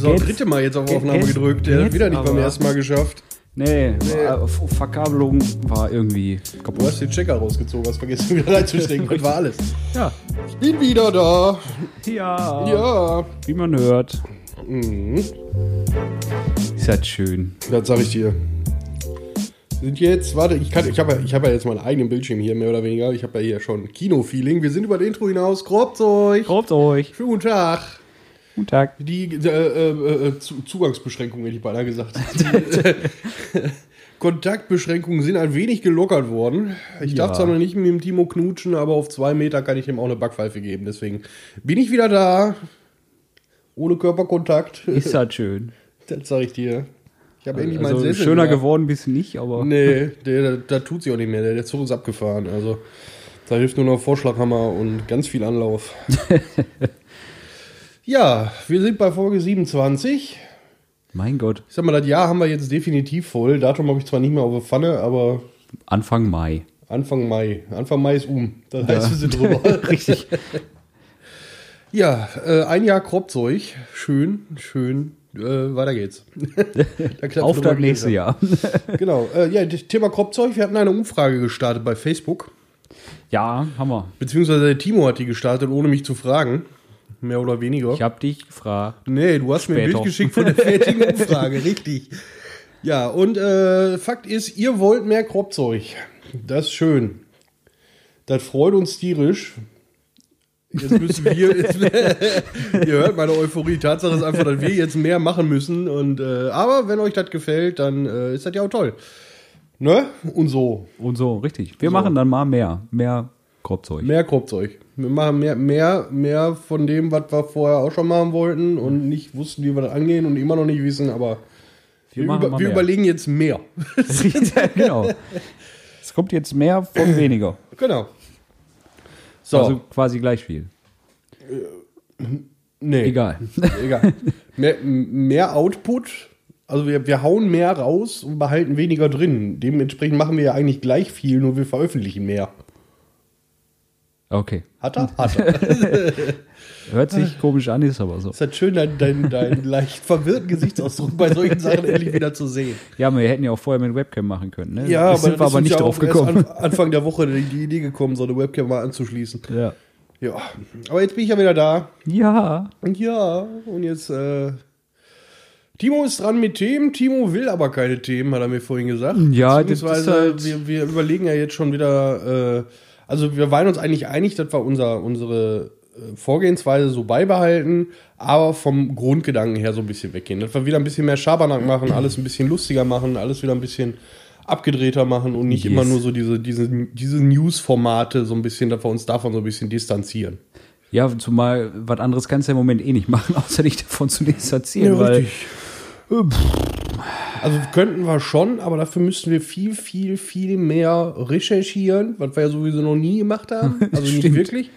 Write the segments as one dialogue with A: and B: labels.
A: ist auch das dritte Mal jetzt auf Aufnahme gedrückt. Der hat wieder nicht beim ersten Mal geschafft.
B: Nee, nee. Verkabelung war irgendwie
A: kaputt. Du hast den Checker rausgezogen, hast vergessen wieder reinzustecken. das war alles.
B: Ja.
A: Ich bin wieder da.
B: Ja.
A: Ja.
B: Wie man hört. Mhm. Ist halt schön.
A: Das sag ich dir. Sind jetzt, warte, ich, kann, ich habe ja, hab ja jetzt meinen eigenen Bildschirm hier, mehr oder weniger. Ich habe ja hier schon Kino-Feeling. Wir sind über das Intro hinaus. Grobt euch.
B: Grobt euch.
A: Schönen guten Tag.
B: Guten Tag.
A: Die äh, äh, äh Zugangsbeschränkungen, hätte ich beinahe gesagt. Die, Kontaktbeschränkungen sind ein wenig gelockert worden. Ich ja. darf zwar noch nicht mit dem Timo knutschen, aber auf zwei Meter kann ich ihm auch eine Backpfeife geben. Deswegen bin ich wieder da. Ohne Körperkontakt.
B: Ist halt schön.
A: Das sag ich dir. Ich habe
B: also, endlich mal Sessel Schöner wieder. geworden bist du nicht, aber.
A: Nee, da tut sich auch nicht mehr. Der, der Zug ist abgefahren. Also da hilft nur noch Vorschlaghammer und ganz viel Anlauf. Ja, wir sind bei Folge 27.
B: Mein Gott.
A: Ich sag mal, das Jahr haben wir jetzt definitiv voll. Datum habe ich zwar nicht mehr auf der Pfanne, aber.
B: Anfang Mai.
A: Anfang Mai. Anfang Mai ist um. Das heißt, ja. wir sind drüber.
B: Richtig.
A: Ja, äh, ein Jahr Kropzeug. Schön, schön. Äh, weiter geht's.
B: auf das nächste Jahr.
A: genau. Äh, ja, Thema Kropzeug. Wir hatten eine Umfrage gestartet bei Facebook.
B: Ja, haben wir.
A: Beziehungsweise der Timo hat die gestartet, ohne mich zu fragen mehr oder weniger.
B: Ich habe dich gefragt.
A: Nee, du hast Später. mir ein Bild geschickt von der fertigen Umfrage, richtig. Ja, und äh, Fakt ist, ihr wollt mehr Kropfzeug. Das ist schön. Das freut uns tierisch. Jetzt müssen wir, jetzt, ihr hört meine Euphorie. Tatsache ist einfach, dass wir jetzt mehr machen müssen. Und, äh, aber wenn euch das gefällt, dann äh, ist das ja auch toll. Ne? Und so.
B: Und so, richtig. Wir so. machen dann mal mehr. Mehr Kropfzeug.
A: Mehr Kropfzeug. Wir machen mehr, mehr, mehr von dem, was wir vorher auch schon machen wollten und nicht wussten, wie wir das angehen und immer noch nicht wissen, aber wir, wir, über, wir überlegen jetzt mehr.
B: genau. Es kommt jetzt mehr von weniger.
A: Genau.
B: So. Also quasi gleich viel.
A: Äh, nee.
B: Egal.
A: Egal. Mehr, mehr Output. Also wir, wir hauen mehr raus und behalten weniger drin. Dementsprechend machen wir ja eigentlich gleich viel, nur wir veröffentlichen mehr.
B: Okay.
A: Hat er? Hat er.
B: Hört sich komisch an, ist aber so.
A: Es ist halt schön, deinen dein, dein leicht verwirrten Gesichtsausdruck bei solchen Sachen endlich wieder zu sehen.
B: Ja, wir hätten ja auch vorher mit Webcam machen können. Ne?
A: Ja,
B: das
A: aber sind
B: wir aber nicht drauf gekommen.
A: An, Anfang der Woche die, die Idee gekommen, so eine Webcam mal anzuschließen.
B: Ja.
A: Ja, aber jetzt bin ich ja wieder da.
B: Ja.
A: Und ja, und jetzt, äh, Timo ist dran mit Themen, Timo will aber keine Themen, hat er mir vorhin gesagt.
B: Ja, das ist halt
A: wir, wir überlegen ja jetzt schon wieder, äh, also wir waren uns eigentlich einig, dass wir unser, unsere äh, Vorgehensweise so beibehalten, aber vom Grundgedanken her so ein bisschen weggehen. Dass wir wieder ein bisschen mehr Schabernack machen, alles ein bisschen lustiger machen, alles wieder ein bisschen abgedrehter machen und nicht yes. immer nur so diese, diese, diese News-Formate so ein bisschen, dass wir uns davon so ein bisschen distanzieren.
B: Ja, zumal was anderes kannst du ja im Moment eh nicht machen, außer dich davon zu distanzieren, ja, weil. Richtig.
A: Also könnten wir schon, aber dafür müssten wir viel, viel, viel mehr recherchieren, was wir ja sowieso noch nie gemacht haben. Also nicht wirklich.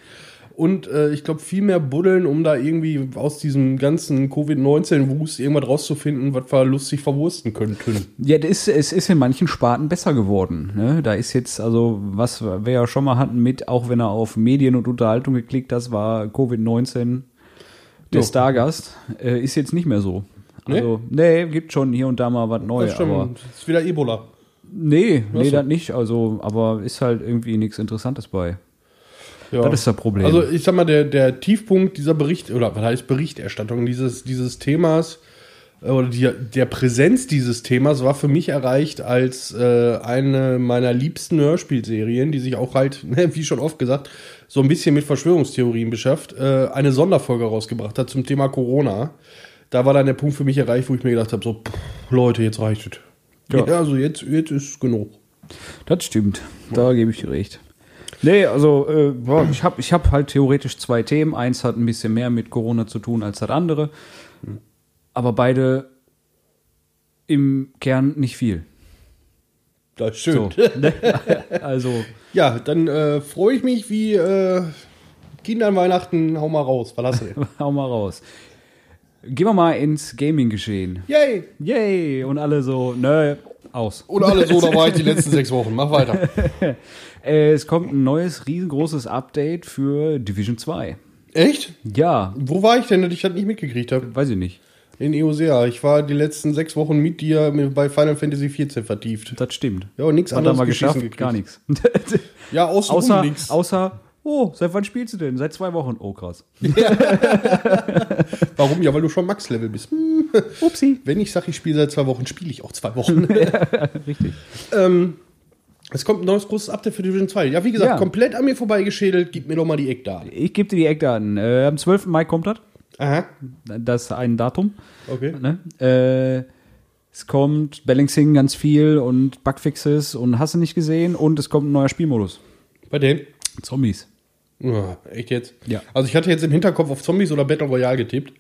A: Und äh, ich glaube, viel mehr buddeln, um da irgendwie aus diesem ganzen Covid-19-Wust irgendwas rauszufinden, was wir lustig verwursten könnten.
B: Ja, das ist, es ist in manchen Sparten besser geworden. Ne? Da ist jetzt, also, was wir ja schon mal hatten mit, auch wenn er auf Medien und Unterhaltung geklickt hat, war Covid-19 der. Stargast, äh, ist jetzt nicht mehr so. Also, nee? nee, gibt schon hier und da mal was Neues. Das aber
A: ist wieder Ebola.
B: Nee, nee, das nicht. Also, aber ist halt irgendwie nichts Interessantes bei. Ja. Das ist das Problem.
A: Also, ich sag mal, der, der Tiefpunkt dieser Bericht, oder was heißt Berichterstattung dieses, dieses Themas, äh, oder die, der Präsenz dieses Themas war für mich erreicht als äh, eine meiner liebsten Hörspielserien, die sich auch halt, wie schon oft gesagt, so ein bisschen mit Verschwörungstheorien beschafft, äh, eine Sonderfolge rausgebracht hat zum Thema Corona da war dann der Punkt für mich erreicht, wo ich mir gedacht habe, so, pff, Leute, jetzt reicht es. Ja. ja, also jetzt, jetzt ist genug.
B: Das stimmt, da gebe ich dir recht. Nee, also äh, boah, ich habe ich hab halt theoretisch zwei Themen. Eins hat ein bisschen mehr mit Corona zu tun als das andere. Aber beide im Kern nicht viel.
A: Das ist schön.
B: So, ne? Also.
A: Ja, dann äh, freue ich mich wie äh, Kinder an Weihnachten. Hau mal raus. Du
B: hau mal raus. Gehen wir mal ins Gaming-Geschehen.
A: Yay!
B: Yay! Und alle so, nö, aus.
A: Und alle so, da war ich die letzten sechs Wochen. Mach weiter.
B: Äh, es kommt ein neues, riesengroßes Update für Division 2.
A: Echt?
B: Ja.
A: Wo war ich denn, dass ich das nicht mitgekriegt habe?
B: Weiß ich nicht.
A: In EOSEA. Ich war die letzten sechs Wochen mit dir bei Final Fantasy XIV vertieft.
B: Das stimmt.
A: Ja, und nichts anderes
B: wir
A: geschissen
B: geschafft?
A: gekriegt.
B: Gar nichts.
A: Ja, außer,
B: außer,
A: nix.
B: außer, oh, seit wann spielst du denn? Seit zwei Wochen. Oh, krass.
A: Warum? Ja, weil du schon Max-Level bist. Hm.
B: Upsi.
A: Wenn ich sage, ich spiele seit zwei Wochen, spiele ich auch zwei Wochen.
B: Richtig.
A: ähm, es kommt ein neues großes Update für Division 2. Ja, wie gesagt,
B: Ja.
A: komplett an mir vorbeigeschädelt. Gib mir doch mal die Eckdaten.
B: Ich gebe dir die Eckdaten. Äh, am 12. Mai kommt das.
A: Aha,
B: Das ist ein Datum.
A: okay.
B: Ne? Äh, es kommt Balancing ganz viel und Bugfixes und hast du nicht gesehen und es kommt ein neuer Spielmodus.
A: Bei denen?
B: Zombies.
A: Ja, echt jetzt?
B: Ja.
A: Also ich hatte jetzt im Hinterkopf auf Zombies oder Battle Royale getippt.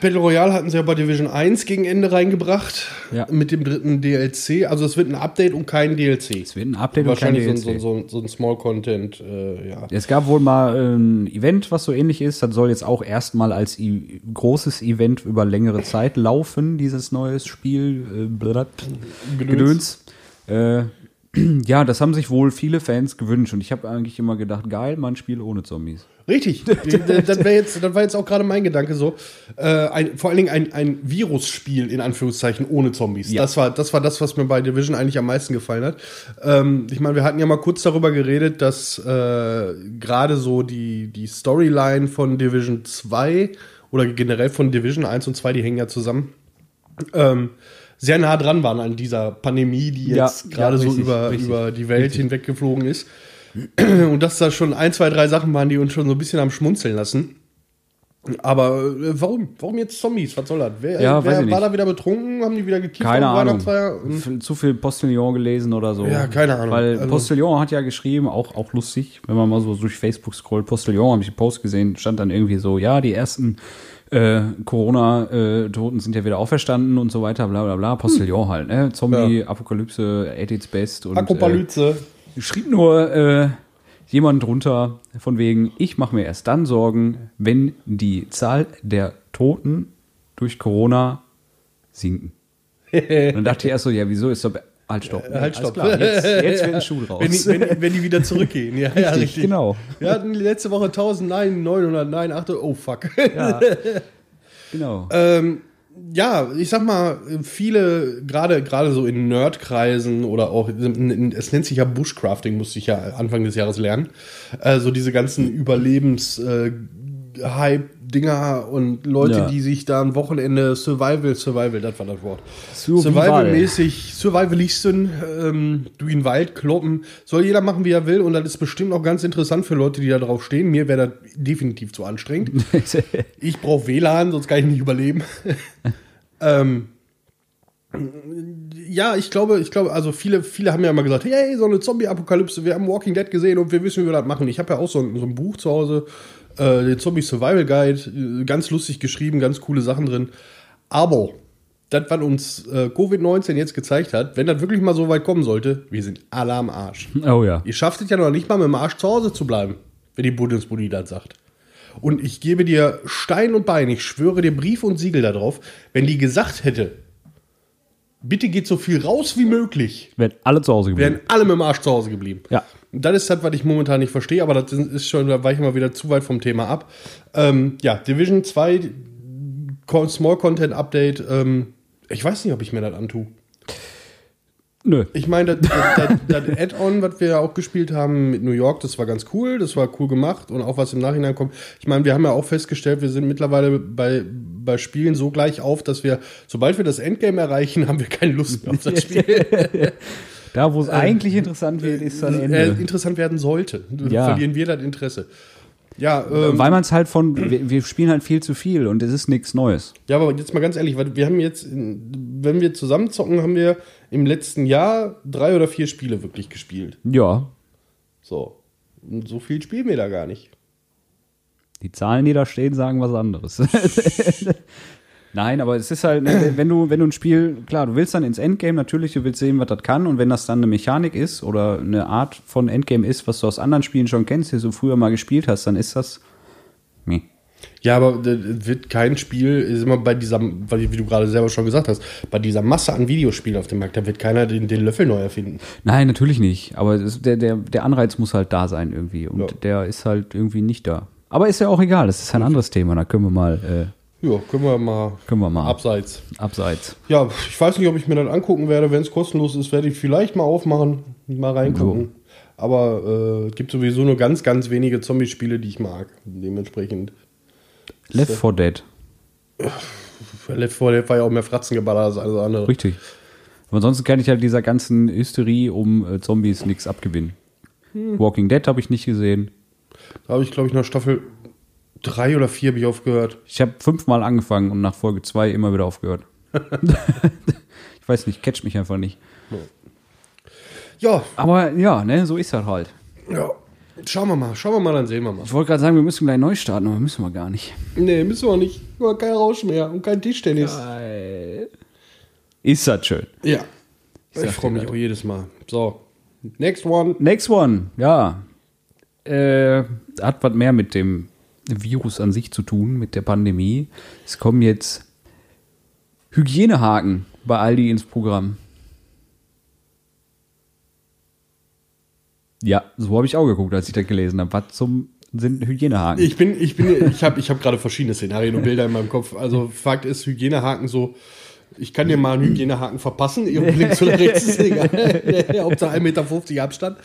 A: Battle Royale hatten sie ja bei Division 1 gegen Ende reingebracht.
B: Ja.
A: Mit dem dritten DLC. Also es wird ein Update und kein DLC.
B: Es wird ein Update und kein
A: Wahrscheinlich so,
B: DLC.
A: so, so, ein Small Content, äh, ja.
B: Es gab wohl mal ein Event, was so ähnlich ist. Das soll jetzt auch erstmal als I großes Event über längere Zeit laufen, dieses neues Spiel. Äh, blablabla. Gedöns. Äh, ja, das haben sich wohl viele Fans gewünscht und ich habe eigentlich immer gedacht, geil, mal ein Spiel ohne Zombies.
A: Richtig. das, jetzt, das war jetzt auch gerade mein Gedanke so. Äh, ein, vor allen Dingen ein, ein Virusspiel in Anführungszeichen ohne Zombies.
B: Ja.
A: Das, war, das war das, was mir bei Division eigentlich am meisten gefallen hat. Ähm, ich meine, wir hatten ja mal kurz darüber geredet, dass äh, gerade so die, die Storyline von Division 2 oder generell von Division 1 und 2, die hängen ja zusammen. Ähm, sehr nah dran waren an dieser Pandemie, die
B: Ja,
A: jetzt gerade
B: ja,
A: so über,
B: richtig,
A: über die Welt
B: richtig.
A: hinweggeflogen ist. Und dass da schon ein, zwei, drei Sachen waren, die uns schon so ein bisschen am Schmunzeln lassen. Aber äh, warum? Warum jetzt Zombies? Was soll das? Wer,
B: Ja,
A: wer war da wieder betrunken? Haben die wieder gekifft?
B: Keine Ahnung.
A: Hm.
B: Zu viel Postillon gelesen oder so.
A: Ja, keine Ahnung.
B: Weil
A: Also-
B: Postillon hat ja geschrieben, auch, auch lustig, wenn man mal so durch Facebook scrollt. Postillon, habe ich einen Post gesehen, stand dann irgendwie so, ja, die ersten äh, Corona-Toten sind ja wieder auferstanden und so weiter, bla bla bla. Postillon halt, ne? Zombie, Apokalypse, at its best. Und,
A: Akopalyze.
B: Äh, schrieb nur äh, jemand drunter von wegen, ich mache mir erst dann Sorgen, wenn die Zahl der Toten durch Corona sinken. Und dann dachte ich erst so, ja, wieso ist doch. Halt, stopp.
A: halt,
B: Alles
A: stopp.
B: Klar, jetzt, jetzt wird ein Schuh draus.
A: wenn, die, wenn, wenn die wieder zurückgehen. Ja, ja, richtig.
B: genau.
A: Wir hatten letzte Woche 1000, nein, 900, nein, 800. Oh, fuck.
B: Ja. genau.
A: Ähm, ja, ich sag mal, viele, gerade gerade so in Nerdkreisen oder auch, es nennt sich ja Bushcrafting, musste ich ja Anfang des Jahres lernen. Äh, so diese ganzen Überlebens- äh, Hype-Dinger und Leute,
B: Ja.
A: die sich da ein Wochenende Survival, Survival, das war das Wort.
B: Survival.
A: Survival-mäßig, Survivalisten ähm, durch den Wald kloppen. Soll jeder machen, wie er will. Und das ist bestimmt auch ganz interessant für Leute, die da drauf stehen. Mir wäre das definitiv zu anstrengend. Ich brauche WLAN, sonst kann ich nicht überleben. ähm, ja, ich glaube, ich glaube, also viele, viele haben ja immer gesagt, hey, so eine Zombie-Apokalypse, wir haben Walking Dead gesehen und wir wissen, wie wir das machen. Ich habe ja auch so ein, so ein Buch zu Hause, äh, den Zombie Survival Guide, äh, ganz lustig geschrieben, ganz coole Sachen drin. Aber das, was uns äh, Covid-19 jetzt gezeigt hat, wenn das wirklich mal so weit kommen sollte, wir sind alle am Arsch.
B: oh ja.
A: Ihr schafft es ja noch nicht mal mit dem Arsch zu Hause zu bleiben, wenn die Bundesbudi das sagt. Und ich gebe dir Stein und Bein, ich schwöre dir Brief und Siegel darauf, wenn die gesagt hätte, bitte geht so viel raus wie möglich,
B: Werden alle zu Hause geblieben.
A: wären alle mit dem Arsch zu Hause geblieben.
B: Ja.
A: Und das ist das, was ich momentan nicht verstehe, aber das ist schon, da weiche ich mal wieder zu weit vom Thema ab. Ähm, ja, Division 2, Con- Small Content Update, ähm, ich weiß nicht, ob ich mir das antue.
B: Nö.
A: Ich meine, das, das, das, Add-on, was wir ja auch gespielt haben mit New York, das war ganz cool, das war cool gemacht und auch was im Nachhinein kommt. Ich meine, wir haben ja auch festgestellt, wir sind mittlerweile bei, bei Spielen so gleich auf, dass wir, sobald wir das Endgame erreichen, haben wir keine Lust mehr auf das Spiel.
B: Da, wo es eigentlich interessant wird, ist dann
A: äh,
B: Ende.
A: interessant werden sollte.
B: Ja.
A: Verlieren wir das Interesse. Ja, ähm,
B: Weil man es halt von, wir, wir spielen halt viel zu viel und es ist nichts Neues.
A: ja, aber jetzt mal ganz ehrlich, weil wir haben jetzt, wenn wir zusammenzocken, haben wir im letzten Jahr drei oder vier Spiele wirklich gespielt.
B: Ja.
A: So. Und so viel spielen wir da gar nicht.
B: Die Zahlen, die da stehen, sagen was anderes. Nein, aber es ist halt, ne, wenn du, wenn du ein Spiel, klar, du willst dann ins Endgame natürlich, du willst sehen, was das kann und wenn das dann eine Mechanik ist oder eine Art von Endgame ist, was du aus anderen Spielen schon kennst, die du früher mal gespielt hast, dann ist das. Nee.
A: Ja, aber das wird kein Spiel, ist immer bei dieser, weil- wie du gerade selber schon gesagt hast, bei dieser Masse an Videospielen auf dem Markt, da wird keiner den, den Löffel neu erfinden.
B: Nein, natürlich nicht. Aber es, der, der, der Anreiz muss halt da sein irgendwie. Und
A: Ja.
B: der ist halt irgendwie nicht da. Aber ist ja auch egal, das ist ein anderes Thema. Da können wir mal
A: Ja, können wir mal
B: Können wir mal.
A: abseits.
B: Abseits.
A: Ja, ich weiß nicht, ob ich mir das angucken werde. Wenn es kostenlos ist, werde ich vielleicht mal aufmachen, mal reingucken. Aber äh, es gibt sowieso nur ganz, ganz wenige Zombie-Spiele, die ich mag. Dementsprechend.
B: Left 4 Dead.
A: Left 4 Dead war ja auch mehr Fratzengeballer als alles andere.
B: Richtig. Aber ansonsten kann ich halt dieser ganzen Hysterie um äh, Zombies nichts abgewinnen. Walking Dead habe ich nicht gesehen.
A: Da habe ich, glaube ich, nach Staffel 3 oder 4 habe ich aufgehört.
B: Ich habe fünfmal angefangen und nach Folge 2 immer wieder aufgehört. ich weiß nicht, catch mich einfach nicht.
A: Ja,
B: Aber ja, ne, so ist das halt.
A: ja. Schauen wir mal, schauen wir mal, dann sehen wir mal.
B: Ich wollte gerade sagen, wir müssen gleich neu starten, aber müssen wir gar nicht.
A: Nee, müssen wir nicht. Nur kein Rausch mehr und kein Tischtennis.
B: Ist das schön.
A: Ja.
B: sag
A: Ich freue mich
B: das.
A: auch jedes Mal. So, next one.
B: Next one, ja. Äh, hat was mehr mit dem Virus an sich zu tun, mit der Pandemie. Es kommen jetzt Hygienehaken bei Aldi ins Programm. Ja, so habe ich auch geguckt, als ich das gelesen habe. Was zum sind Hygienehaken?
A: Ich bin, ich bin, ich habe, ich habe gerade verschiedene Szenarien und Bilder in meinem Kopf. Also Fakt ist, Hygienehaken so. Ich kann dir mal einen Hygienehaken verpassen, irgendwie links oder rechts ist egal. Hauptsache 1,50 Meter Abstand.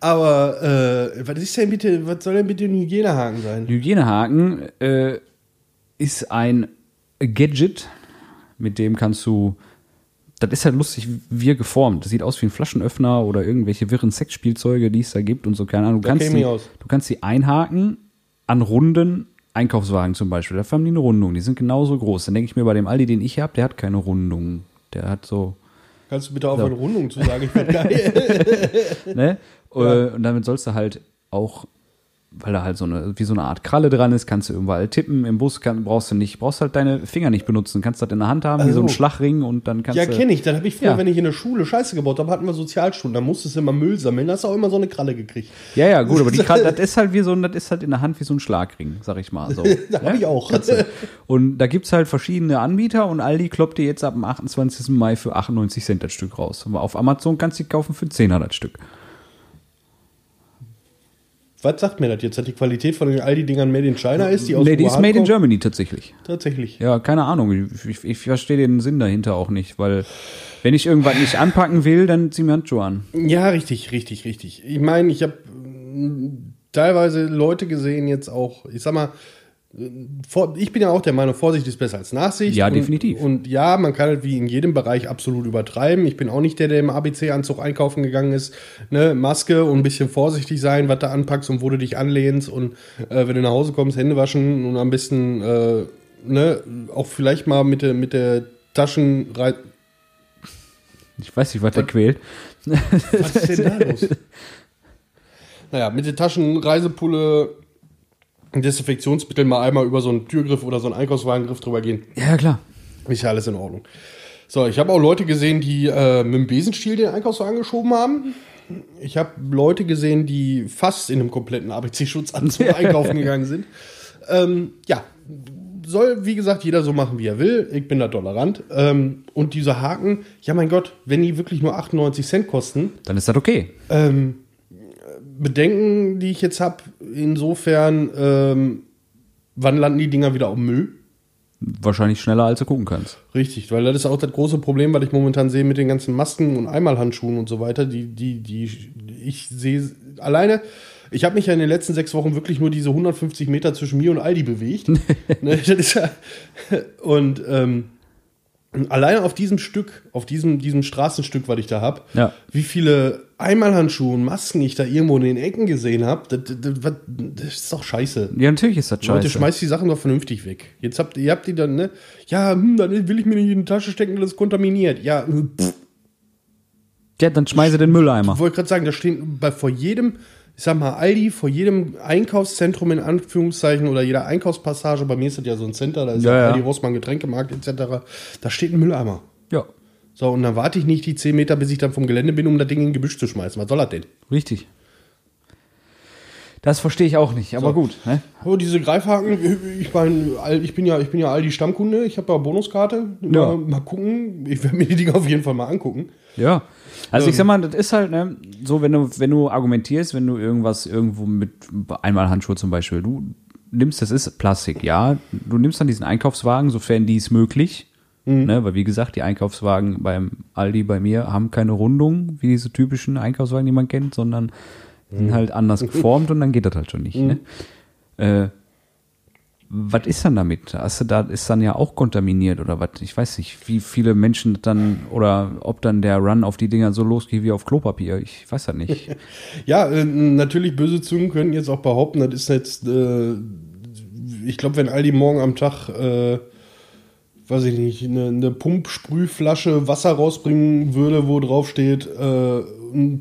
A: Aber äh, was ist denn bitte, was soll denn bitte ein Hygienehaken sein?
B: Hygienehaken äh, ist ein Gadget, mit dem kannst du. Das ist halt lustig, wie geformt. Das sieht aus wie ein Flaschenöffner oder irgendwelche wirren Sexspielzeuge, die es da gibt und so, keine Ahnung. Du kannst, die, du kannst die einhaken an runden Einkaufswagen zum Beispiel. Da haben die eine Rundung. Die sind genauso groß. Dann denke ich mir, bei dem Aldi, den ich habe, der hat keine Rundung. Der hat so.
A: Kannst du bitte aufhören, Rundung zu sagen? Ich bin geil.
B: ne? Äh, Und damit sollst du halt auch, weil da halt so eine, wie so eine Art Kralle dran ist, kannst du überall tippen. Im Bus kann, brauchst du nicht, brauchst halt deine Finger nicht benutzen. Kannst das in der Hand haben, wie so ein
A: Also.
B: Schlagring und dann kannst
A: Ja,
B: du.
A: kenne ich. Dann habe ich früher,
B: Ja.
A: wenn ich in der Schule Scheiße gebaut habe, hatten wir Sozialstunden. Da musstest du immer Müll sammeln. Da hast du auch immer so eine Kralle gekriegt.
B: Ja, ja, gut, aber die Kralle, das ist halt wie so ein, das ist halt in der Hand wie so ein Schlagring, sag ich mal. So.
A: Da hab ich auch.
B: Und da gibt's halt verschiedene Anbieter und Aldi kloppt dir jetzt ab dem 28. Mai für 98 Cent das Stück raus. Aber auf Amazon kannst du die kaufen für 10er das Stück.
A: Was sagt mir das jetzt? Dass die Qualität von den Aldi-Dingern made in China ist? Die aus
B: Nee, die ist made in? Germany tatsächlich.
A: Tatsächlich.
B: Ja, keine Ahnung. Ich, ich, ich verstehe den Sinn dahinter auch nicht, weil wenn ich irgendwas nicht anpacken will, dann zieh mir Handschuhe an.
A: Ja, richtig, richtig, richtig. Ich meine, ich habe teilweise Leute gesehen jetzt auch, ich sag mal, ich bin ja auch der Meinung, Vorsicht ist besser als Nachsicht.
B: Ja,
A: und,
B: definitiv.
A: Und ja, man kann halt wie in jedem Bereich absolut übertreiben. Ich bin auch nicht der, der im ABC-Anzug einkaufen gegangen ist. Ne? Maske und ein bisschen vorsichtig sein, was du anpackst und wo du dich anlehnst. Und äh, wenn du nach Hause kommst, Hände waschen und am besten äh, ne, auch vielleicht mal mit der, mit der Taschen
B: Ich weiß nicht, was der quält.
A: Was ist denn da los? naja, mit der Taschenreisepulle Desinfektionsmittel mal einmal über so einen Türgriff oder so einen Einkaufswagengriff drüber gehen.
B: Ja, klar.
A: Ist ja alles in Ordnung. So, ich habe auch Leute gesehen, die äh, mit dem Besenstiel den Einkaufswagen geschoben haben. Ich habe Leute gesehen, die fast in einem kompletten ABC-Schutzanzug einkaufen gegangen sind. Ähm, ja, soll, wie gesagt, jeder so machen, wie er will. Ich bin da tolerant. Ähm, und diese Haken, ja mein Gott, wenn die wirklich nur 98 Cent kosten,
B: Dann ist das okay.
A: ähm, Bedenken, die ich jetzt habe, insofern, ähm, wann landen die Dinger wieder auf Müll?
B: Wahrscheinlich schneller, als du gucken kannst.
A: Richtig, weil das ist auch das große Problem, was ich momentan sehe mit den ganzen Masken und Einmalhandschuhen und so weiter. Die, die, die, ich sehe alleine, ich habe mich ja in den letzten sechs Wochen wirklich nur diese 150 Meter zwischen mir und Aldi bewegt. ne, ja, und ähm, alleine auf diesem Stück, auf diesem, diesem Straßenstück, was ich da habe,
B: Ja.
A: wie viele Einmalhandschuhe und Masken ich da irgendwo in den Ecken gesehen habe, das, das, das, ist doch scheiße.
B: Ja, natürlich ist das
A: Leute,
B: scheiße.
A: schmeißt die Sachen doch vernünftig weg. Jetzt habt ihr, habt die dann, ne? Ja, hm, dann will ich mir nicht in die Tasche stecken, das ist kontaminiert. Ja, hm, pff,
B: Ja, dann schmeiße den Mülleimer.
A: ich wollte gerade sagen, da stehen bei vor jedem, ich sag mal, Aldi, vor jedem Einkaufszentrum in Anführungszeichen oder jeder Einkaufspassage, bei mir ist das ja so ein Center, da ist Ja,
B: ja.
A: Aldi, Rossmann, Getränkemarkt etc., da steht ein Mülleimer.
B: Ja,
A: So, und dann warte ich nicht die 10 Meter, bis ich dann vom Gelände bin, um das Ding in Gebüsch zu schmeißen. Was soll das denn?
B: richtig. Das verstehe ich auch nicht, aber
A: So.
B: gut. Ne?
A: Oh, diese Greifhaken, ich meine, ich bin ja, ich bin ja Aldi Stammkunde, ich habe ja Bonuskarte. Mal,
B: Ja.
A: mal gucken. Ich werde mir die Dinger auf jeden Fall mal angucken.
B: Ja. Also
A: Ähm.
B: ich sag mal, das ist halt ne, so, wenn du, wenn du argumentierst, wenn du irgendwas irgendwo mit Einmalhandschuhe zum Beispiel, du nimmst, das ist Plastik, ja. Du nimmst dann diesen Einkaufswagen, sofern dies möglich. Ne, weil wie gesagt, die Einkaufswagen beim Aldi bei mir haben keine Rundung, wie diese typischen Einkaufswagen, die man kennt, sondern sind halt anders geformt und dann geht das halt schon nicht. Ne? Äh, was ist dann damit? Hast du da ist dann ja auch kontaminiert oder was? Ich weiß nicht, wie viele Menschen dann oder ob dann der Run auf die Dinger so losgeht wie auf Klopapier. Ich weiß das nicht.
A: Ja, äh, natürlich böse Zungen können jetzt auch behaupten, das ist jetzt, äh, ich glaube, wenn Aldi morgen am Tag, äh, weiß ich nicht, eine, eine Pumpsprühflasche Wasser rausbringen würde, wo drauf steht, äh,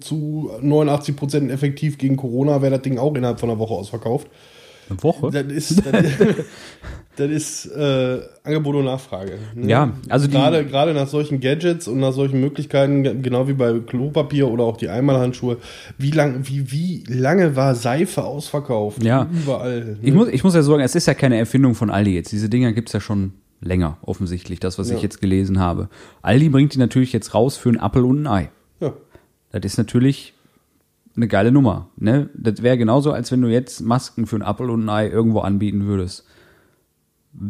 A: zu 89 Prozent effektiv gegen Corona, wäre das Ding auch innerhalb von einer Woche ausverkauft.
B: Eine Woche?
A: Das ist, das, das ist äh, Angebot und Nachfrage. ne?
B: Ja, also die-
A: gerade gerade nach solchen Gadgets und nach solchen Möglichkeiten, ge- genau wie bei Klopapier oder auch die Einmalhandschuhe, wie lang, wie wie lange war Seife ausverkauft?
B: Ja.
A: überall. ne?
B: Ich muss, ich muss ja sagen, es ist ja keine Erfindung von Aldi jetzt. Diese Dinger gibt's ja schon länger, offensichtlich, das, was
A: Ja.
B: ich jetzt gelesen habe. Aldi bringt die natürlich jetzt raus für einen Appel und ein Ei.
A: ja.
B: Das ist natürlich eine geile Nummer. Ne? Das wäre genauso, als wenn du jetzt Masken für einen Apfel und ein Ei irgendwo anbieten würdest.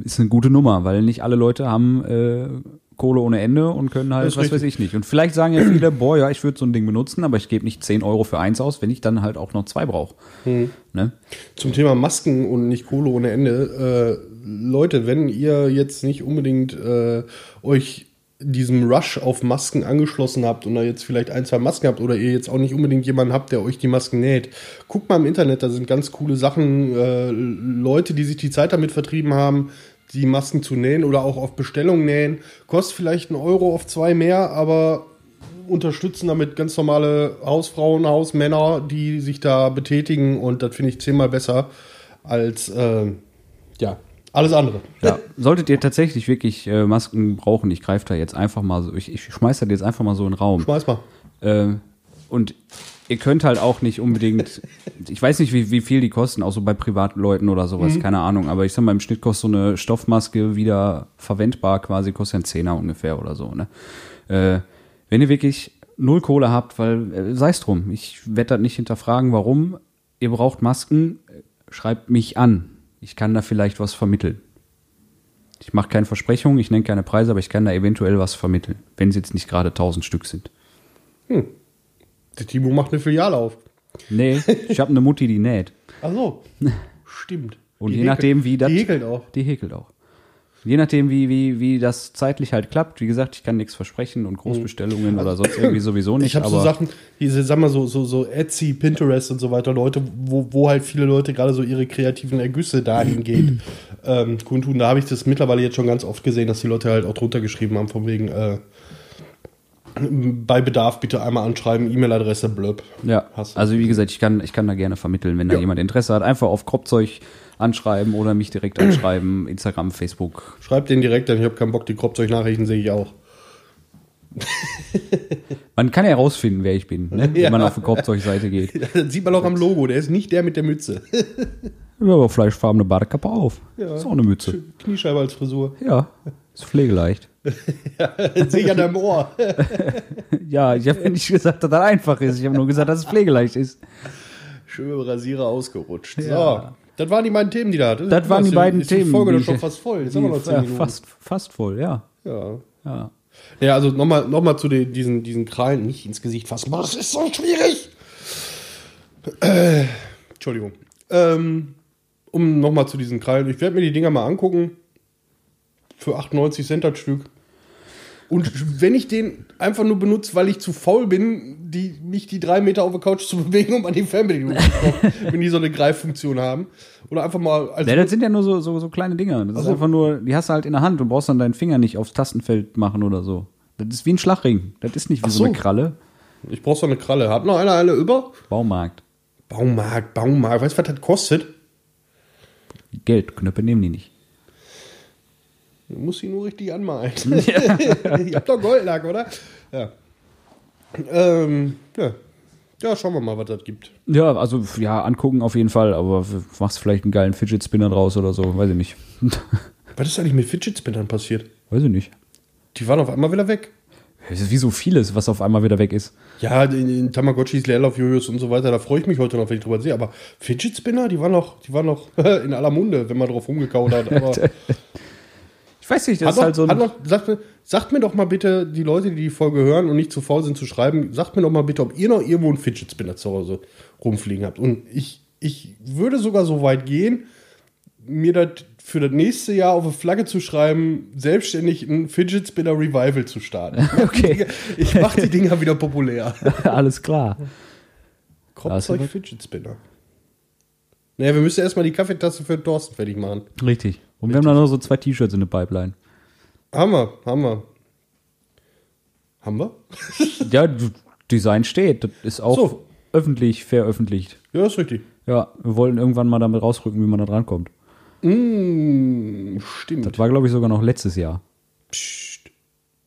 B: Ist eine gute Nummer, weil nicht alle Leute haben äh, Kohle ohne Ende und können halt, was weiß
A: richtig.
B: ich nicht. Und vielleicht sagen ja viele, boah, ja, ich würde so ein Ding benutzen, aber ich gebe nicht 10 Euro für eins aus, wenn ich dann halt auch noch zwei brauche.
A: Hm.
B: Ne?
A: Zum Thema Masken und nicht Kohle ohne Ende. Äh, Leute, wenn ihr jetzt nicht unbedingt äh, euch diesem Rush auf Masken angeschlossen habt und da jetzt vielleicht ein, zwei Masken habt oder ihr jetzt auch nicht unbedingt jemanden habt, der euch die Masken näht, guckt mal im Internet, da sind ganz coole Sachen. Äh, Leute, die sich die Zeit damit vertrieben haben, die Masken zu nähen oder auch auf Bestellung nähen, kostet vielleicht einen Euro auf zwei mehr, aber unterstützen damit ganz normale Hausfrauen, Hausmänner, die sich da betätigen und das finde ich zehnmal besser als äh, ja alles andere.
B: Ja, solltet ihr tatsächlich wirklich äh, Masken brauchen, ich greife da jetzt einfach mal so, ich, ich schmeiß das jetzt einfach mal so in den Raum.
A: Schmeiß mal.
B: Äh, und ihr könnt halt auch nicht unbedingt, ich weiß nicht, wie, wie viel die kosten, auch so bei privaten Leuten oder sowas, keine Ahnung. Aber ich sag mal, im Schnitt kostet so eine Stoffmaske wieder verwendbar quasi, kostet ein Zehner ungefähr oder so. Ne? Äh, wenn ihr wirklich null Kohle habt, weil, äh, sei es drum, ich werde das nicht hinterfragen, warum. Ihr braucht Masken, schreibt mich an. Ich kann da vielleicht was vermitteln. Ich mache keine Versprechungen, ich nenne keine Preise, aber ich kann da eventuell was vermitteln, wenn es jetzt nicht gerade 1000 Stück sind.
A: Der Timo macht eine Filiale auf.
B: Nee, ich habe eine Mutti, die näht.
A: Ach so. Stimmt.
B: Und
A: Die
B: je
A: häkelt-
B: nachdem, wie das.
A: Die häkelt auch.
B: Die häkelt auch. Je nachdem, wie, wie, wie das zeitlich halt klappt. Wie gesagt, ich kann nichts versprechen und Großbestellungen oder sonst irgendwie sowieso nicht.
A: Ich habe so Sachen, diese, sag mal, so, so, so Etsy, Pinterest und so weiter, Leute, wo, wo halt viele Leute gerade so ihre kreativen Ergüsse dahingehend ähm, kundtun. Da habe ich das mittlerweile jetzt schon ganz oft gesehen, dass die Leute halt auch drunter geschrieben haben, von wegen, äh, bei Bedarf bitte einmal anschreiben, E-Mail-Adresse, blöb.
B: ja, also wie gesagt, ich kann, ich kann da gerne vermitteln, wenn da
A: Ja.
B: jemand Interesse hat. Einfach auf Kropzeug anschreiben oder mich direkt anschreiben. Instagram, Facebook.
A: Schreibt den direkt, denn ich habe keinen Bock, die Kropzeug-Nachrichten sehe ich auch.
B: Man kann ja herausfinden, wer ich bin, ne?
A: Ja.
B: wenn man auf die Kropzeug-Seite geht.
A: Das sieht man auch am Logo, der ist nicht der mit der Mütze.
B: Ja, aber fleischfarbene Badekappe auf.
A: Ja.
B: Ist auch eine Mütze.
A: Kniescheibe als Frisur.
B: Ja, ist pflegeleicht.
A: Das sehe ich an deinem Ohr.
B: Ja, ich habe ja nicht gesagt, dass das einfach ist. Ich habe nur gesagt, dass es pflegeleicht ist.
A: Schön mit Rasierer ausgerutscht.
B: Ja.
A: Das waren die beiden Themen, die da hatte.
B: Das waren die beiden
A: ist
B: Themen.
A: Die Folge doch schon fast voll. Jetzt
B: die-
A: haben wir noch zehn
B: ja,
A: Minuten.
B: fast, fast voll, ja.
A: Ja.
B: ja.
A: Ja, also nochmal noch mal zu den, diesen, diesen Krallen nicht ins Gesicht fassen. Boah, das ist so schwierig. Äh, Entschuldigung. Ähm, um nochmal zu diesen Krallen. Ich werde mir die Dinger mal angucken. Für 98 Cent das Stück. Und wenn ich den einfach nur benutze, weil ich zu faul bin, die, mich die drei Meter auf der Couch zu bewegen, um an die Fernbedienung zu kommen, wenn die so eine Greiffunktion haben. Oder einfach mal als
B: Ja, das sind ja nur so, so, so kleine Dinger. Das ist
A: Also-
B: einfach nur, die hast du halt in der Hand und brauchst dann deinen Finger nicht aufs Tastenfeld machen oder so. Das ist wie ein Schlagring. Das ist nicht wie so.
A: so.
B: eine Kralle.
A: Ich brauche so eine Kralle. Hat noch einer eine über?
B: Baumarkt.
A: Baumarkt, Baumarkt. Weißt du, was das kostet?
B: Geldknöpfe nehmen die nicht.
A: Du musst sie nur richtig anmalen. Ihr habt doch Goldlack, oder? Ja. Ähm, ja. Ja, schauen wir mal, was das gibt.
B: Ja, also ja, angucken auf jeden Fall, aber machst vielleicht einen geilen Fidget Spinner draus oder so, weiß ich nicht.
A: Was ist eigentlich mit Fidget Spinnern passiert?
B: weiß ich nicht.
A: Die waren auf einmal wieder weg.
B: Es ist wie so vieles, was auf einmal wieder weg ist.
A: Ja, in, in Tamagotchis, Leerlauf-Jojos und so weiter, da freue ich mich heute noch, wenn ich drüber sehe. Aber Fidget Spinner, die waren noch, die waren noch in aller Munde, wenn man drauf rumgekaut hat. Aber
B: Ich weiß nicht, das
A: hat
B: ist
A: noch,
B: halt so ein.
A: noch, sagt, mir- sagt mir doch mal bitte, die Leute, die die Folge hören und nicht zu faul sind zu schreiben, sagt mir doch mal bitte, ob ihr noch irgendwo einen Fidget Spinner zu Hause rumfliegen habt. Und ich, ich würde sogar so weit gehen, mir das für das nächste Jahr auf eine Flagge zu schreiben, selbstständig ein Fidget Spinner Revival zu starten.
B: Okay.
A: Ich mache die Dinger wieder populär.
B: Alles klar.
A: Kropfzeug Fidget Spinner. Naja, wir müssen erstmal die Kaffeetasse für Thorsten fertig machen.
B: Richtig. Und wir haben dann noch so zwei T-Shirts in der Pipeline.
A: Haben wir, haben wir. Haben wir?
B: Ja, Design steht. Das ist auch
A: So.
B: öffentlich veröffentlicht.
A: Ja, ist richtig.
B: Ja, wir wollen irgendwann mal damit rausrücken, wie man da drankommt.
A: Mm, stimmt.
B: Das war, glaube ich, sogar noch letztes Jahr.
A: Psst.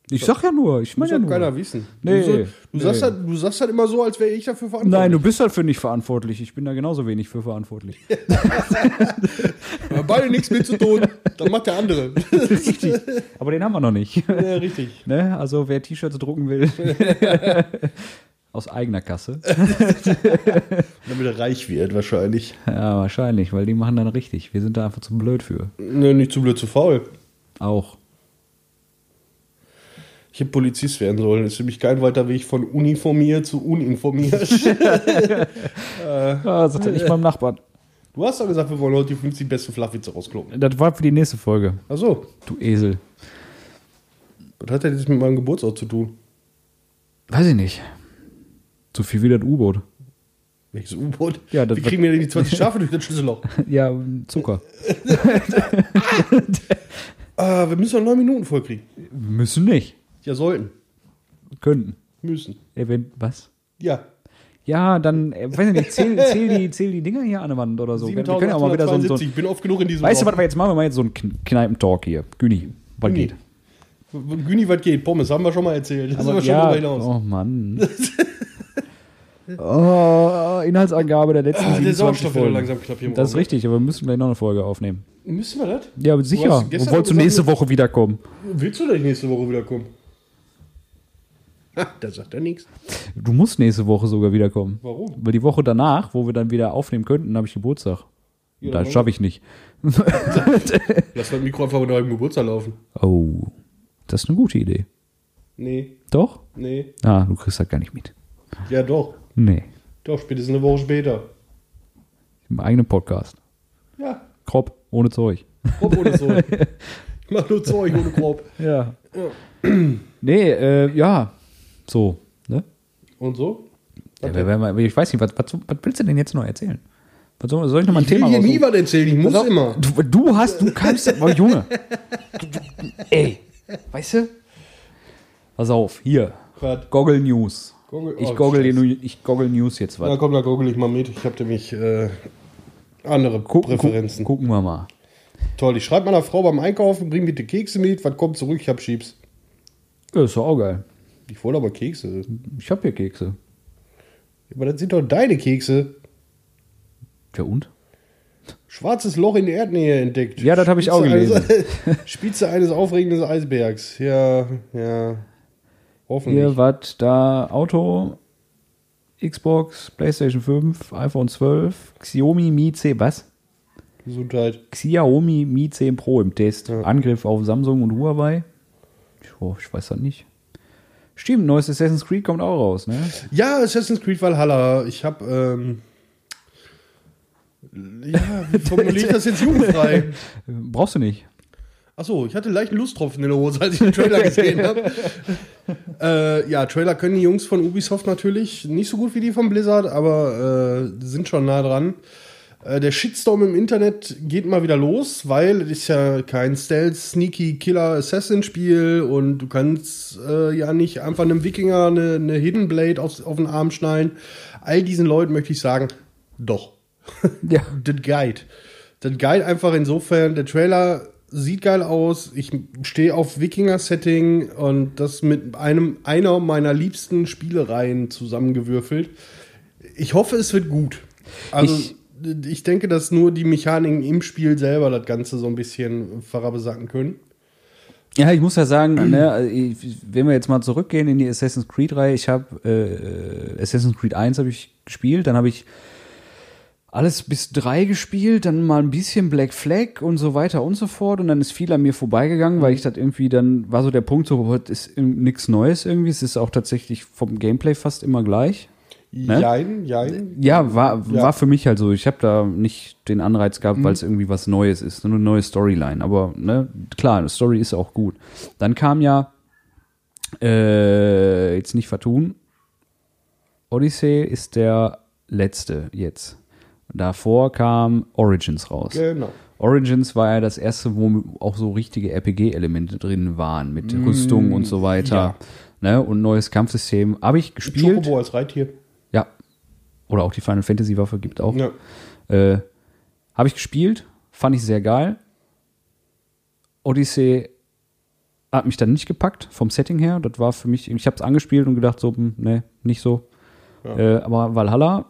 B: Ich sag ja nur, ich meine ja nur.
A: keiner wissen.
B: Nee,
A: du, so, du,
B: nee.
A: Sagst halt, du sagst halt immer so, als wäre ich dafür verantwortlich.
B: Nein, du bist dafür nicht verantwortlich. Ich bin da genauso wenig für verantwortlich.
A: Beide nichts mit zu tun. Dann macht der andere.
B: richtig. Aber den haben wir noch nicht.
A: ja, richtig.
B: ne? Also wer T-Shirts drucken will, aus eigener Kasse.
A: Damit er reich wird, wahrscheinlich.
B: Ja, wahrscheinlich, weil die machen dann richtig. Wir sind da einfach zu blöd für.
A: Ne, nicht zu blöd, zu faul.
B: Auch.
A: Ich hätte Polizist werden sollen. Das ist nämlich kein weiter Weg von uniformiert zu uninformiert.
B: Ja, sagt er nicht beim Nachbarn.
A: du hast doch gesagt, wir wollen heute die 50 besten Flachwitze rauskloppen.
B: Das war für die nächste Folge.
A: Achso,
B: Du Esel.
A: was hat das jetzt mit meinem Geburtsort zu tun?
B: Weiß ich nicht. So viel wie das U-Boot.
A: Welches U-Boot?
B: Ja, das
A: Wie kriegen wir denn die 20 Schafe durch das Schlüsselloch?
B: Ja, Zucker.
A: Ah, wir müssen noch neun Minuten vollkriegen.
B: Müssen nicht.
A: Ja, sollten.
B: Könnten.
A: Müssen.
B: Event was?
A: Ja.
B: Ja, dann, äh, weiß ich nicht, zähl, zähl, die, zähl die Dinger hier an der Wand oder so. Wir, wir können ja auch mal wieder so, ein- so
A: 7872. Ich bin oft genug in diesem
B: Weißt du, was wir jetzt machen? Wir machen jetzt so einen Kn- Kneipentalk hier. Güni, was
A: Güni.
B: geht?
A: Güni, was geht? Pommes haben wir schon mal erzählt. Das sind wir schon
B: ja,
A: hinaus.
B: oh Mann. oh, Inhaltsangabe der letzten
A: Ah, der
B: 27
A: Sauerstoff wird langsam knapp hier
B: Das ist
A: ne?
B: richtig, aber wir müssen gleich noch eine Folge aufnehmen.
A: Müssen wir das?
B: Ja, sicher. wolltest du nächste Woche wiederkommen?
A: Willst du denn nächste Woche wiederkommen? Da sagt er nichts.
B: Du musst nächste Woche sogar wiederkommen.
A: Warum?
B: Weil die Woche danach, wo wir dann wieder aufnehmen könnten, habe ich Geburtstag.
A: Ja,
B: das schaffe ich nicht.
A: Lass das Mikro einfach unter deinem Geburtstag laufen.
B: Oh, das ist eine gute Idee.
A: Nee,
B: Doch?
A: nee.
B: Ah, du kriegst das gar nicht mit.
A: Ja, doch.
B: Nee.
A: Doch, spätestens eine Woche später.
B: Im eigenen Podcast.
A: Ja,
B: Kropp, ohne Zeug.
A: grob ohne Zeug. Ich mach nur Zeug ohne grob.
B: Ja. nee, äh, ja. So, ne?
A: Und so?
B: Ja, wer- wer- ich weiß nicht, was, was, was willst du denn jetzt noch erzählen? Was soll, soll ich noch mal ein
A: Ich will
B: Thema
A: hier nie was erzählen, ich muss
B: auf,
A: immer.
B: Du, du hast, du kannst, oh Junge. Du, du, ey, weißt du? Pass auf, hier.
A: Was?
B: Goggle News.
A: Goggle-
B: ich,
A: oh,
B: goggle, ich goggle News jetzt
A: Na
B: was.
A: komm, da google ich mal mit. Ich habe nämlich äh, andere
B: Gucken,
A: Präferenzen.
B: gucken wir mal.
A: Toll, ich schreibe meiner Frau beim Einkaufen, bring bitte Kekse mit, was kommt zurück, ich hab Chips.
B: Ja, ist doch auch geil.
A: Ich wollte aber Kekse.
B: Ich hab hier Kekse.
A: Aber das sind doch deine Kekse.
B: Ja und?
A: Schwarzes Loch in der Erdnähe entdeckt.
B: Ja, das hab ich auch gelesen.
A: Eines, Spitze eines aufregenden Eisbergs. Ja, ja. Hoffentlich.
B: Hier, was da? Auto, Xbox, PlayStation 5, iPhone 12, Xiaomi Mi 10, was?
A: Gesundheit.
B: Xiaomi Mi 10 Pro im Test.
A: Ja.
B: Angriff auf Samsung und Huawei. Oh, ich weiß das nicht. Stimmt, neues Assassin's Creed kommt auch raus, ne?
A: Ja, Assassin's Creed Valhalla. Ich hab, ähm, ja, wie formuliere ich das jetzt jugendfrei?
B: Brauchst du nicht.
A: Achso, ich hatte leichten Lusttropfen in der Hose, als ich den Trailer gesehen habe. äh, ja, Trailer können die Jungs von Ubisoft natürlich nicht so gut wie die von Blizzard, aber äh, sind schon nah dran. Äh, der Shitstorm im Internet geht mal wieder los, weil es ist ja kein Stealth, Sneaky, Killer, Assassin-Spiel und du kannst äh, ja nicht einfach einem Wikinger eine, eine Hidden Blade aufs, auf den Arm schnallen. All diesen Leuten möchte ich sagen, doch.
B: Ja.
A: Das Guide. Das Guide einfach insofern, der Trailer sieht geil aus. Ich stehe auf Wikinger-Setting und das mit einem einer meiner liebsten Spielereien zusammengewürfelt. Ich hoffe, es wird gut. Also
B: Ich-
A: ich, denke, dass nur die Mechaniken im Spiel selber das Ganze so ein bisschen farabesacken können.
B: Ja, ich muss ja sagen, ne, also wenn wir jetzt mal zurückgehen in die Assassin's Creed-Reihe, ich habe äh, Assassin's Creed 1 habe ich gespielt, dann habe ich alles bis drei gespielt, dann mal ein bisschen Black Flag und so weiter und so fort und dann ist viel an mir vorbeigegangen, weil ich das irgendwie dann war so der Punkt so, das ist nichts Neues irgendwie, es ist auch tatsächlich vom Gameplay fast immer gleich. Ne?
A: Jein, jein.
B: Ja, war,
A: Ja.
B: war für mich halt so. Ich habe da nicht den Anreiz gehabt, weil es irgendwie was Neues ist, nur eine neue Storyline. Aber ne, klar, die Story ist auch gut. Dann kam ja äh, jetzt nicht vertun. Odyssey ist der letzte jetzt. Davor kam Origins raus.
A: Genau.
B: Origins war ja das erste, wo auch so richtige RPG-Elemente drin waren, mit Rüstung und so weiter. Ne, und neues Kampfsystem. Habe ich gespielt.
A: Chocobo als Reittier.
B: Ja. Oder auch die Final Fantasy Waffe gibt auch.
A: Ja.
B: Äh, Habe ich gespielt, fand ich sehr geil. Odyssey hat mich dann nicht gepackt vom Setting her. Das war für mich, ich habe es angespielt und gedacht so, hm, nee, nicht so. Äh, aber Valhalla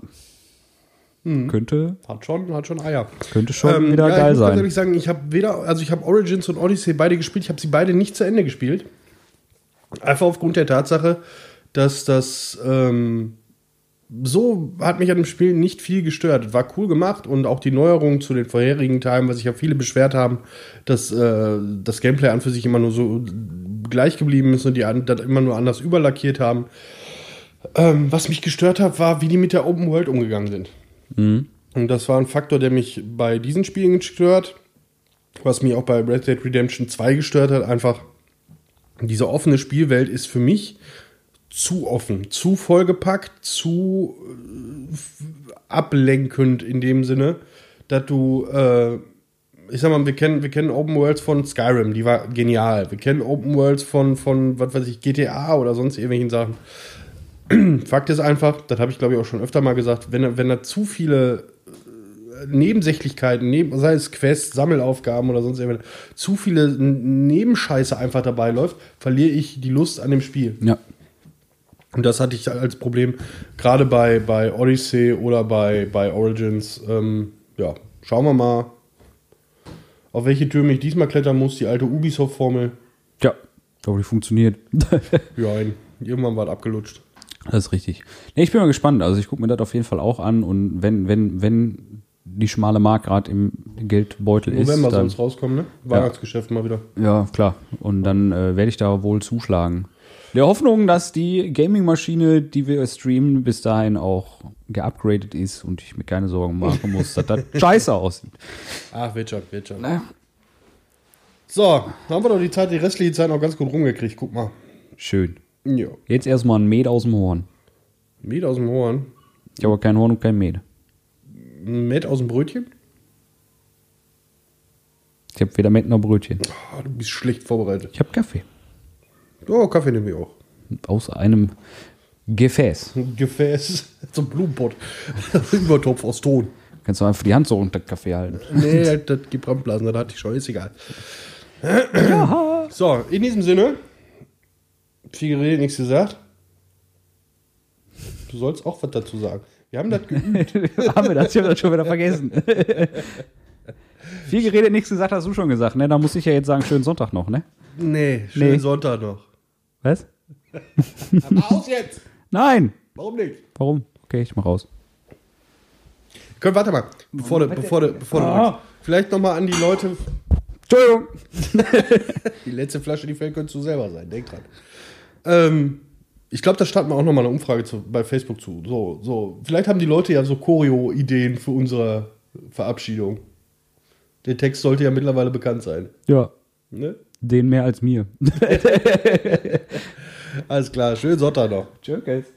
B: könnte,
A: Hat schon, hat schon Eier.
B: könnte schon
A: Ähm,
B: wieder
A: ja,
B: geil
A: ich
B: sein.
A: ehrlich sagen, ich habe weder, also ich habe Origins und Odyssey beide gespielt, ich habe sie beide nicht zu Ende gespielt. Einfach aufgrund der Tatsache, dass das ähm, so hat mich an dem Spiel nicht viel gestört. War cool gemacht und auch die Neuerungen zu den vorherigen Teilen, was sich ja viele beschwert haben, dass äh, das Gameplay an für sich immer nur so gleich geblieben ist und die das immer nur anders überlackiert haben. Ähm, was mich gestört hat, war, wie die mit der Open World umgegangen sind. Und das war ein Faktor, der mich bei diesen Spielen stört. Was mich auch bei Red Dead Redemption 2 gestört hat, einfach diese offene Spielwelt ist für mich zu offen, zu vollgepackt, zu äh, ablenkend in dem Sinne, dass du, äh, ich sag mal, wir kennen, wir kennen Open Worlds von Skyrim, die war genial. Wir kennen Open Worlds von, von was weiß ich, GTA oder sonst irgendwelchen Sachen. Fakt ist einfach, das habe ich glaube ich auch schon öfter mal gesagt, wenn, wenn da zu viele äh, Nebensächlichkeiten, neben, sei es Quests, Sammelaufgaben oder sonst irgendwas, zu viele Nebenscheiße einfach dabei läuft, verliere ich die Lust an dem Spiel.
B: Ja.
A: Und das hatte ich als Problem, gerade bei, bei Odyssey oder bei, bei Origins. Ähm, ja, schauen wir mal, auf welche Türme ich diesmal klettern muss. Die alte Ubisoft-Formel.
B: Ja, ich glaube, die funktioniert.
A: Ja, irgendwann war es abgelutscht.
B: Das ist richtig. Nee, ich bin mal gespannt. Also ich gucke mir das auf jeden Fall auch an und wenn, wenn, wenn die schmale Mark gerade im Geldbeutel ist,
A: November soll es rauskommen, ne? Weihnachtsgeschäft mal wieder.
B: ja klar. Und dann äh, werde ich da wohl zuschlagen. Der Hoffnung, dass die Gaming-Maschine, die wir streamen, bis dahin auch geupgradet ist und ich mir keine Sorgen machen muss, dass das scheiße aussieht.
A: Ach, wird schon, wird schon.
B: Na,
A: So, haben wir doch die Zeit, die restliche Zeit noch ganz gut rumgekriegt. Guck mal.
B: schön.
A: Ja.
B: Jetzt erstmal ein Met aus dem Horn.
A: Met aus dem Horn.
B: Ich habe aber kein Horn und kein Met.
A: Met aus dem Brötchen.
B: Ich habe weder Met noch Brötchen.
A: Ah, du bist schlecht vorbereitet.
B: Ich habe Kaffee.
A: Oh, Kaffee nehme ich auch.
B: Aus einem Gefäß.
A: Gefäß, so ein Blumenpott. Übertopf aus Ton.
B: Kannst du einfach die Hand so unter den Kaffee halten.
A: Nee, das, das gibt Brandblasen, das hatte ich schon, ist egal. So, in diesem Sinne, viel geredet, nichts gesagt. Du sollst auch was dazu sagen. Wir haben das geübt.
B: haben wir das? Ich habe das schon wieder vergessen. Viel geredet, nichts gesagt, hast du schon gesagt, ne? Da muss ich ja jetzt sagen, schönen Sonntag noch, ne?
A: Nee, schönen
B: Nee.
A: Sonntag noch.
B: Was?
A: Aus jetzt!
B: Nein!
A: Warum nicht?
B: Warum? Okay, ich mach raus.
A: Können, warte mal, bevor du, bevor du, bevor du
B: Ah.
A: Vielleicht nochmal an die Leute.
B: Entschuldigung!
A: Die letzte Flasche, die fällt, könntest du selber sein. Denk dran. Ähm, ich glaube, da starten wir auch nochmal eine Umfrage zu, bei Facebook zu. So, so. Vielleicht haben die Leute ja so Choreo-Ideen für unsere Verabschiedung. Der Text sollte ja mittlerweile bekannt sein.
B: Ja,
A: Ne?
B: Den mehr als mir.
A: Alles klar, schönen Sonntag noch.
B: Tschüss.